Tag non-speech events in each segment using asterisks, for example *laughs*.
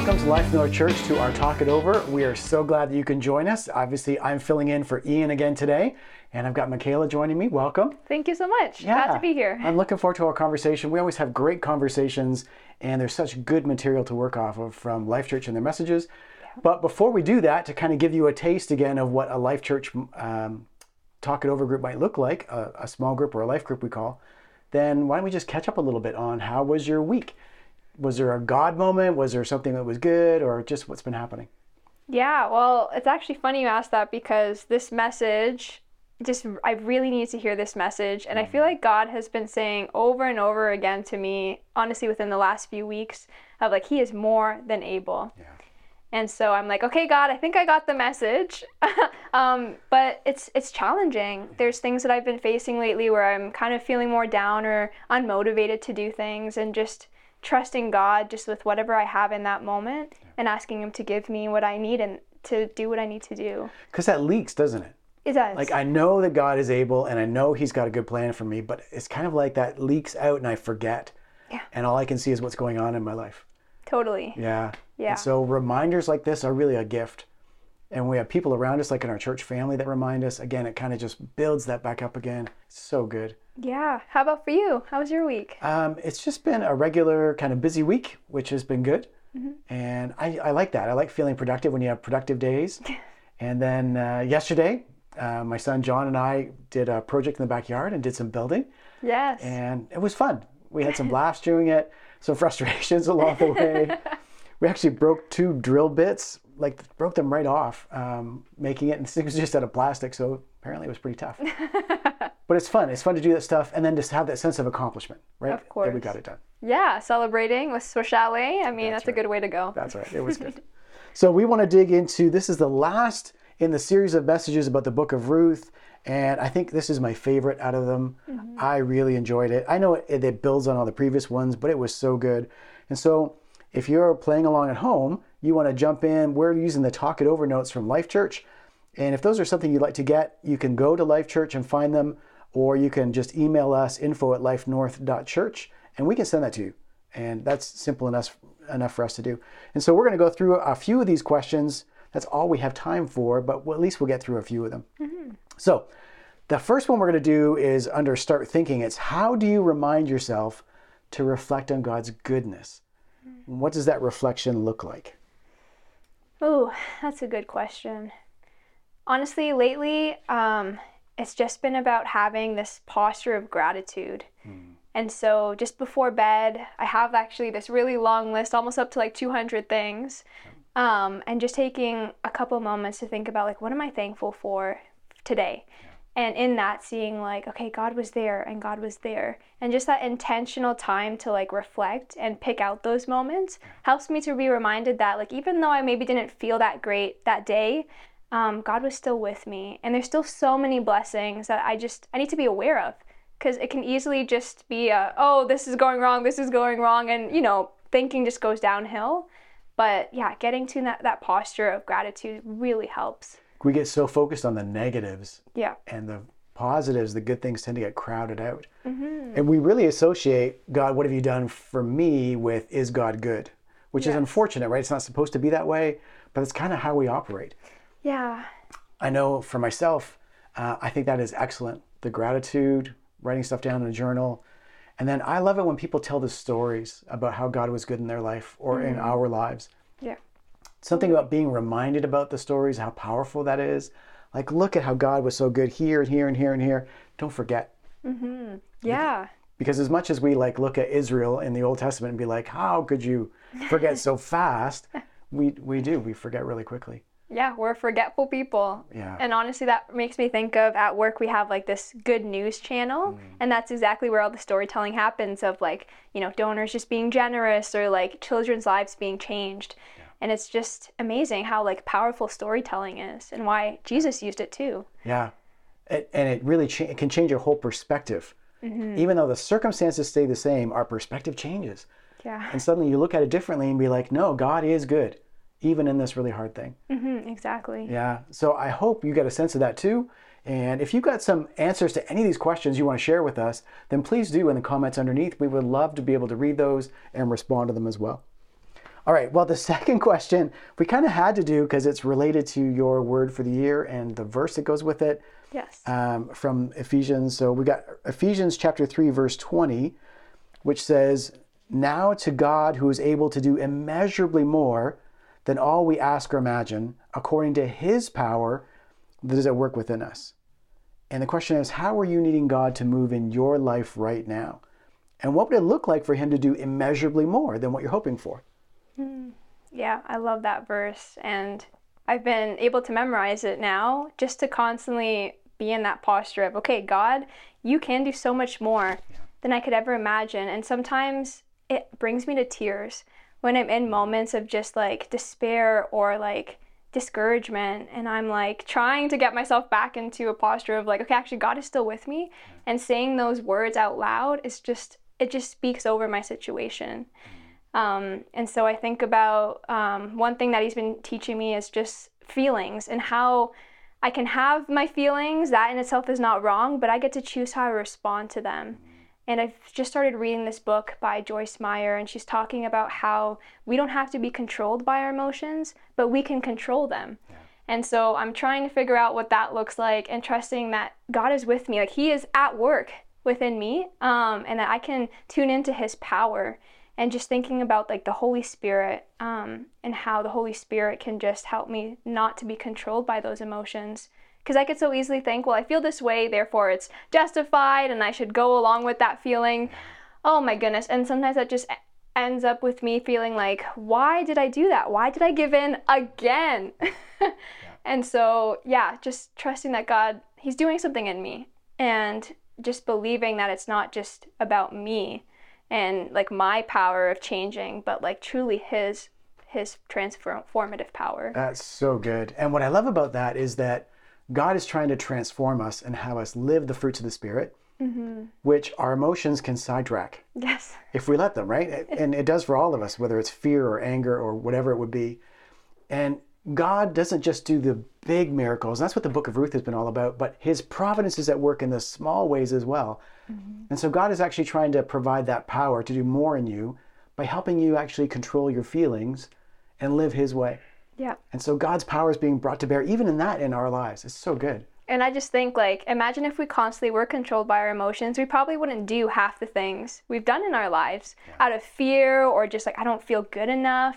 Welcome to Life North Church to our Talk It Over. We are so glad that you can join us. Obviously, I'm filling in for Ian again today, and I've got Michaela joining me. Welcome. Thank you so much. Yeah. Glad to be here. I'm looking forward to our conversation. We always have great conversations, and there's such good material to work off of from Life Church and their messages. But before we do that, to kind of give you a taste again of what a Life Church um, Talk It Over group might look like, a, a small group or a life group we call, then why don't we just catch up a little bit on how was your week? Was there a God moment? Was there something that was good, or just what's been happening? Yeah, well, it's actually funny you asked that because this message just I really need to hear this message and I feel like God has been saying over and over again to me honestly within the last few weeks of like he is more than able. Yeah. And so I'm like, okay, God, I think I got the message. *laughs* um, but it's it's challenging. There's things that I've been facing lately where I'm kind of feeling more down or unmotivated to do things and just trusting God just with whatever I have in that moment and asking him to give me what I need and to do what I need to do. Because that leaks, doesn't it? It does. Like I know that God is able and I know he's got a good plan for me, but it's kind of like that leaks out and I forget. Yeah. And all I can see is what's going on in my life. totally. Yeah. Yeah. And so reminders like this are really a gift. And we have people around us, like in our church family, that remind us. Again, it kind of just builds that back up again. so good. Yeah. How about for you? How was your week? Um, it's just been a regular kind of busy week, which has been good. Mm-hmm. And I, I like that. I like feeling productive when you have productive days. *laughs* and then uh, yesterday, uh, my son John and I did a project in the backyard and did some building. Yes. and it was fun. We had some laughs doing it, some frustrations along the way. *laughs* we actually broke two drill bits, like broke them right off, um, making it, and it was just out of plastic, so apparently it was pretty tough. *laughs* but it's fun. It's fun to do that stuff, and then just have that sense of accomplishment, right? Of That we course. got it done. yeah, celebrating with Swiss Chalet. I mean, that's, a good way to go. That's right. It was good. *laughs* so we want to dig into this is the last in the series of messages about the book of Ruth. And I think this is my favorite out of them. I really enjoyed it. I know it, it builds on all the previous ones, but it was so good. And so if you're playing along at home, you want to jump in. We're using the Talk It Over notes from Life Church. And if those are something you'd like to get, you can go to Life Church and find them, or you can just email us info at lifenorth.church and we can send that to you. And that's simple enough enough for us to do. And so we're going to go through a few of these questions. That's all we have time for, but at least we'll get through a few of them. Mm-hmm. So, the first one we're going to do is under start thinking. It's how do you remind yourself to reflect on God's goodness? Mm. What does that reflection look like? Oh, that's a good question. Honestly, lately, um, it's just been about having this posture of gratitude. And so, just before bed, I have actually this really long list, almost up to like 200 things. Um, and just taking a couple moments to think about, like, what am I thankful for today? And in that, seeing, like, okay, God was there and God was there. And just that intentional time to, like, reflect and pick out those moments helps me to be reminded that, like, even though I maybe didn't feel that great that day, um, God was still with me. And there's still so many blessings that I just, I need to be aware of because it can easily just be a, oh this is going wrong this is going wrong and you know thinking just goes downhill but yeah getting to that, that posture of gratitude really helps We get so focused on the negatives yeah and the positives, the good things tend to get crowded out. And we really associate God, what have you done for me, with is God good? Which is unfortunate, right? It's not supposed to be that way, but it's kind of how we operate. yeah I know for myself, uh, I think that is excellent. The gratitude, writing stuff down in a journal. And then I love it when people tell the stories about how God was good in their life or in our lives. Something about being reminded about the stories, how powerful that is. Like, look at how God was so good here and here and here and here. Don't forget. Mm-hmm. yeah Because as much as we like look at Israel in the Old Testament and be like, how could you forget so *laughs* fast? We, we do. We forget really quickly. yeah we're forgetful people Yeah. and honestly that makes me think of at work we have like this good news channel mm. and that's exactly where all the storytelling happens of like you know donors just being generous or like children's lives being changed and it's just amazing how like powerful storytelling is and why jesus used it too Yeah, it, and it really cha- it can change your whole perspective. Even though the circumstances stay the same, our perspective changes, yeah and suddenly you look at it differently and be like, "No, God is good, even in this really hard thing." hmm exactly Yeah. So I hope you get a sense of that too. And if you've got some answers to any of these questions you want to share with us, then please do in the comments underneath. We would love to be able to read those and respond to them as well. All right. Well, the *laughs* second question we kind of had to do because it's related to your word for the year and the verse that goes with it Yes. um, from Ephesians. So we got Ephesians chapter 3, verse 20, which says, Now to God who is able to do immeasurably more than all we ask or imagine, according to his power that is at work within us. And the question is, how are you needing God to move in your life right now? And what would it look like for him to do immeasurably more than what you're hoping for? Mm, yeah, I love that verse. And I've been able to memorize it now just to constantly be in that posture of, okay, God, you can do so much more than I could ever imagine. And sometimes it brings me to tears when I'm in moments of just like despair or like discouragement. And I'm like trying to get myself back into a posture of like, okay, actually, God is still with me. And saying those words out loud is just, it just speaks over my situation. Mm. Um, and so I think about um, one thing that he's been teaching me is just feelings and how I can have my feelings. That in itself is not wrong, but I get to choose how I respond to them. And I've just started reading this book by Joyce Meyer, and she's talking about how we don't have to be controlled by our emotions, but we can control them. And so I'm trying to figure out what that looks like and trusting that God is with me. Like He is at work within me, um, and that I can tune into His power and just thinking about like the Holy Spirit um, and how the Holy Spirit can just help me not to be controlled by those emotions. Because I could so easily think, well, I feel this way, therefore it's justified and I should go along with that feeling. Oh my goodness. And sometimes that just ends up with me feeling like, why did I do that? Why did I give in again? *laughs* And so, yeah, just trusting that God, He's doing something in me and just believing that it's not just about me and like my power of changing, but like truly His His transformative power. That's so good. And what I love about that is that God is trying to transform us and have us live the fruits of the Spirit, mm-hmm. which our emotions can sidetrack Yes. if we let them, right? And it does for all of us, whether it's fear or anger or whatever it would be. And God doesn't just do the big miracles. That's what the book of Ruth has been all about, but his providence is at work in the small ways as well. Mm-hmm. And so God is actually trying to provide that power to do more in you by helping you actually control your feelings and live his way. Yeah. And so God's power is being brought to bear even in that in our lives. It's so good. And I just think, like, imagine if we constantly were controlled by our emotions, we probably wouldn't do half the things we've done in our lives out of fear or just like, I don't feel good enough.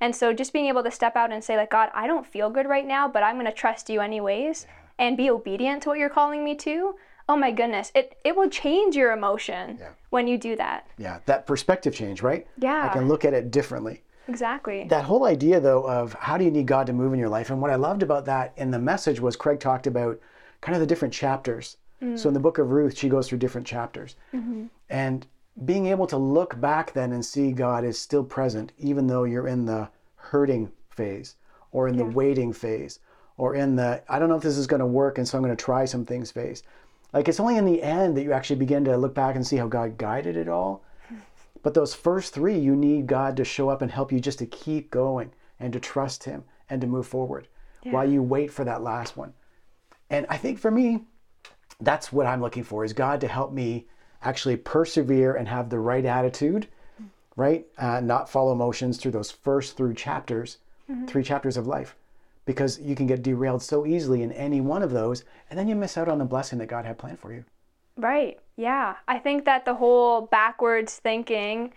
And so just being able to step out and say, like, God, I don't feel good right now, but I'm going to trust you anyways and be obedient to what you're calling me to. Oh my goodness, it, it will change your emotion Yeah. when you do that. Yeah, that perspective change, right? Yeah. I can look at it differently. Exactly. That whole idea, though, of how do you need God to move in your life? And what I loved about that in the message was Craig talked about kind of the different chapters. Mm. So in the book of Ruth, she goes through different chapters. Mm-hmm. And being able to look back then and see God is still present, even though you're in the hurting phase or in the waiting phase or in the, I don't know if this is going to work, and so I'm going to try some things phase. Like it's only in the end that you actually begin to look back and see how God guided it all. But those first three, you need God to show up and help you just to keep going and to trust Him and to move forward while you wait for that last one. And I think for me, that's what I'm looking for is God to help me actually persevere and have the right attitude, right? Uh, not follow emotions through those first three chapters, three chapters of life, because you can get derailed so easily in any one of those, and then you miss out on the blessing that God had planned for you. Right. Yeah. I think that the whole backwards thinking,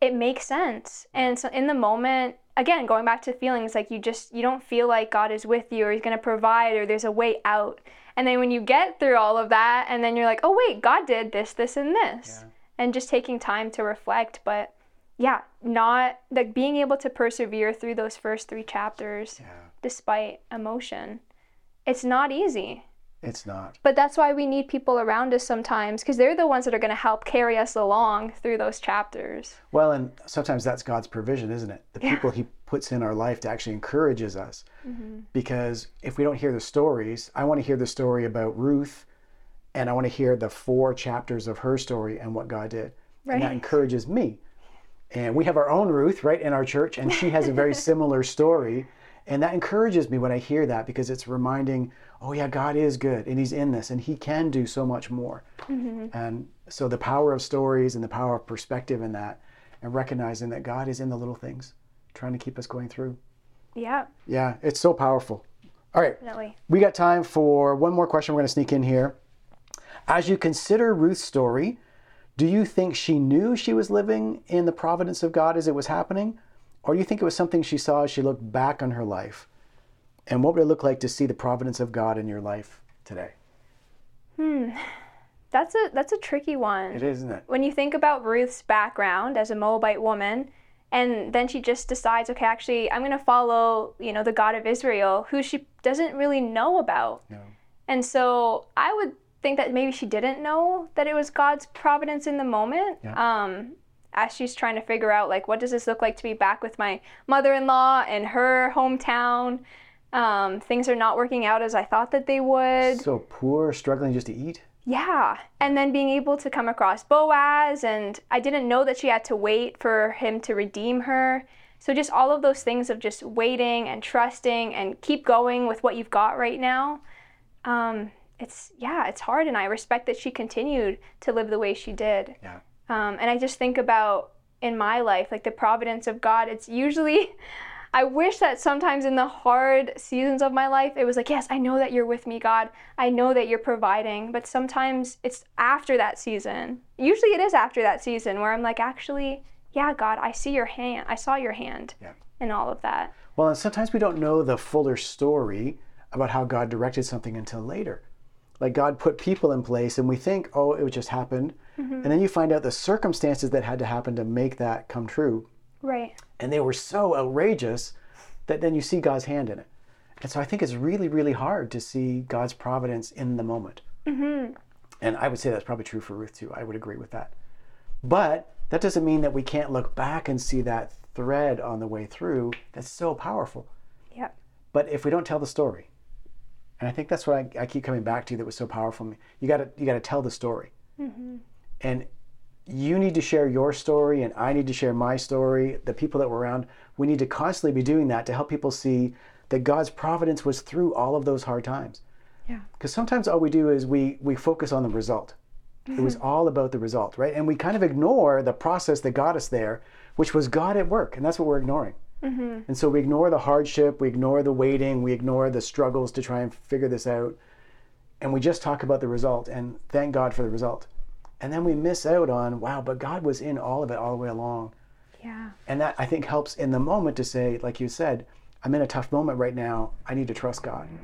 it makes sense. And so in the moment, again, going back to feelings, like you just you don't feel like God is with you or he's going to provide or there's a way out. And then when you get through all of that and then you're like, "Oh wait, God did this, this and this." Yeah. And just taking time to reflect, but yeah, not like being able to persevere through those first 3 chapters despite emotion. It's not easy. It's not. But that's why we need people around us sometimes because they're the ones that are going to help carry us along through those chapters. Well, and sometimes that's God's provision, isn't it? The people He puts in our life to actually encourages us. Mm-hmm. Because if we don't hear the stories, I want to hear the story about Ruth, and I want to hear the four chapters of her story and what God did. And that encourages me. And we have our own Ruth, right, in our church, and she has a very *laughs* similar story. And that encourages me when I hear that because it's reminding, oh, yeah, God is good and He's in this and He can do so much more. Mm-hmm. And so the power of stories and the power of perspective in that and recognizing that God is in the little things. trying to keep us going through. Yeah, Yeah, it's so powerful. All right, definitely. we got time for one more question. We're going to sneak in here. As you consider Ruth's story, do you think she knew she was living in the providence of God as it was happening? Or do you think it was something she saw as she looked back on her life? And what would it look like to see the providence of God in your life today? Hmm. That's a that's a tricky one. It is, isn't it? when you think about Ruth's background as a Moabite woman, and then she just decides, okay, actually, I'm going to follow, you know, the God of Israel, who she doesn't really know about. No. And so I would think that maybe she didn't know that it was God's providence in the moment. Yeah. Um, as she's trying to figure out, like, what does this look like to be back with my mother-in-law and her hometown? Um, things are not working out as I thought that they would. So poor, struggling just to eat. Yeah. And then being able to come across Boaz, and I didn't know that she had to wait for him to redeem her. So, just all of those things of just waiting and trusting and keep going with what you've got right now. Um, it's, yeah, it's hard. And I respect that she continued to live the way she did. Yeah. Um, and I just think about in my life, like the providence of God, it's usually, *laughs* I wish that sometimes in the hard seasons of my life, it was like, yes, I know that you're with me, God. I know that you're providing. But sometimes it's after that season. Usually it is after that season where I'm like, actually, yeah, God, I see your hand. I saw your hand Yeah. in all of that. Well, and sometimes we don't know the fuller story about how God directed something until later. Like God put people in place, and we think, oh, it just happened. Mm-hmm. And then you find out the circumstances that had to happen to make that come true. Right. And they were so outrageous that then you see God's hand in it. And so I think it's really, really hard to see God's providence in the moment. Mm-hmm. And I would say that's probably true for Ruth too. I would agree with that. But that doesn't mean that we can't look back and see that thread on the way through that's so powerful. Yeah. But if we don't tell the story, and I think that's what I, I keep coming back to that was so powerful. You got to you got to tell the story, mm-hmm. and you need to share your story, and I need to share my story. The people that were around, we need to constantly be doing that to help people see that God's providence was through all of those hard times. Yeah. Because sometimes all we do is we we focus on the result. It was mm-hmm. all about the result, right? And we kind of ignore the process that got us there, which was God at work, and that's what we're ignoring. Mm-hmm. And so we ignore the hardship, we ignore the waiting, we ignore the struggles to try and figure this out, and we just talk about the result and thank God for the result. And then we miss out on, wow, but God was in all of it all the way along. Yeah. And that I think helps in the moment to say, like you said, I'm in a tough moment right now. I need to trust God. *laughs*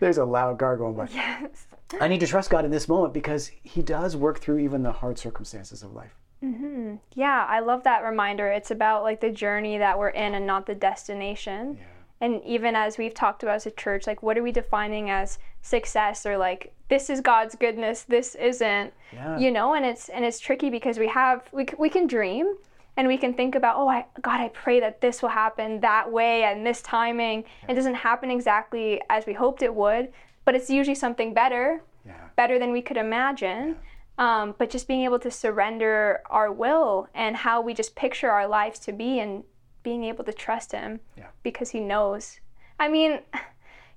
There's a loud gargle, but *laughs* Yes. I need to trust God in this moment because He does work through even the hard circumstances of life. mm-hmm. Yeah, I love that reminder. It's about like the journey that we're in and not the destination. yeah. And even as we've talked about as a church, like what are we defining as success or like this is God's goodness, this isn't. Yeah. You know, and it's and it's tricky because we have we we can dream and we can think about, oh, I, God, I pray that this will happen that way and this timing. It doesn't happen exactly as we hoped it would, but it's usually something better Yeah. better than we could imagine. Um, but just being able to surrender our will and how we just picture our lives to be and being able to trust Him Yeah. because He knows. I mean,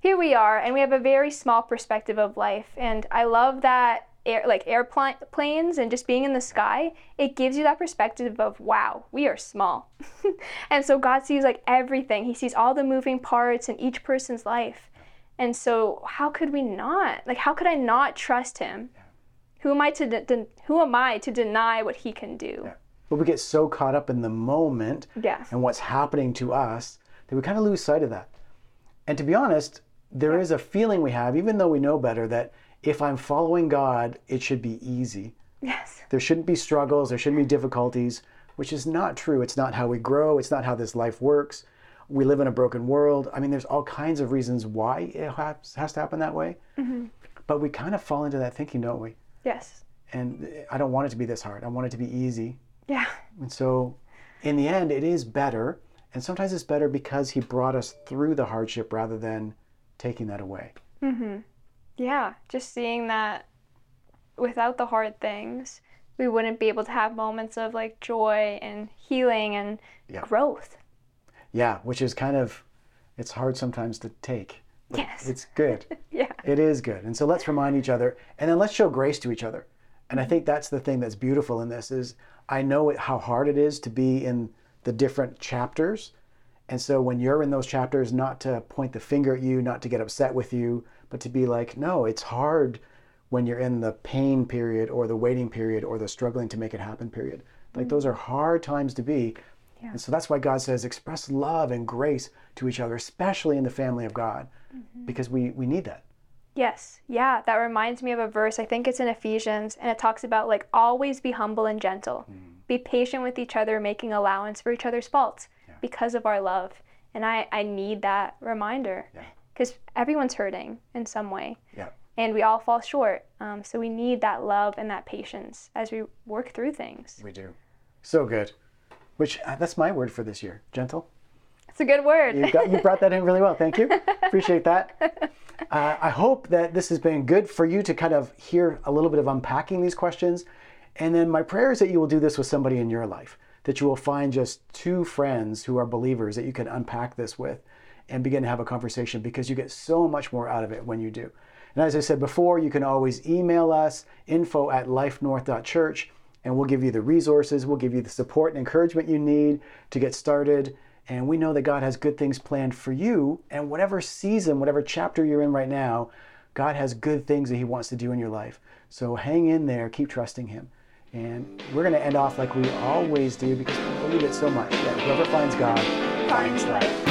here we are, and we have a very small perspective of life. And I love that, air, like airplanes and just being in the sky, it gives you that perspective of, wow, we are small. *laughs* and so God sees like everything, He sees all the moving parts in each person's life. And so, how could we not? Like, how could I not trust Him? Who am I to de- de- who am I to deny what He can do? But we get so caught up in the moment Yeah. and what's happening to us that we kind of lose sight of that. And to be honest, there is a feeling we have, even though we know better, that if I'm following God, it should be easy. Yes. There shouldn't be struggles, there shouldn't be difficulties, which is not true. It's not how we grow, it's not how this life works. We live in a broken world. I mean, there's all kinds of reasons why it has, has to happen that way. Mm-hmm. But we kind of fall into that thinking, don't we? Yes. And I don't want it to be this hard. I want it to be easy. Yeah. And so, in the end, it is better. And sometimes it's better because He brought us through the hardship rather than taking that away. Mm-hmm. Yeah. Just seeing that without the hard things, we wouldn't be able to have moments of like joy and healing and Yeah. growth. Yeah, which is kind of, it's hard sometimes to take. Yes. It's good. *laughs* Yeah. It is good. And so let's remind each other and then let's show grace to each other. And I think that's the thing that's beautiful in this is I know it, how hard it is to be in the different chapters. And so when you're in those chapters, not to point the finger at you, not to get upset with you, but to be like, no, it's hard when you're in the pain period or the waiting period or the struggling to make it happen period. Like those mm. are hard times to be. Yeah. And so that's why God says express love and grace to each other, especially in the family of God, mm-hmm. because we, we need that. Yes. Yeah. That reminds me of a verse. I think it's in Ephesians, and it talks about like always be humble and gentle. Mm. Be patient with each other, making allowance for each other's faults because of our love. And I, I need that reminder Yeah. because everyone's hurting in some way. Yeah. And we all fall short. Um, so we need that love and that patience as we work through things. We do. So good. Which uh, that's my word for this year. Gentle. It's a good word. You got you brought that in really well. Thank you. *laughs* Appreciate that. Uh, I hope that this has been good for you to kind of hear a little bit of unpacking these questions. And then my prayer is that you will do this with somebody in your life, that you will find just two friends who are believers that you can unpack this with and begin to have a conversation because you get so much more out of it when you do. And as I said before, you can always email us info at lifenorth.church and we'll give you the resources, we'll give you the support and encouragement you need to get started. And we know that God has good things planned for you. And whatever season, whatever chapter you're in right now, God has good things that He wants to do in your life. So hang in there, keep trusting Him. And we're going to end off like we always do because we believe it so much that whoever finds God Finds life.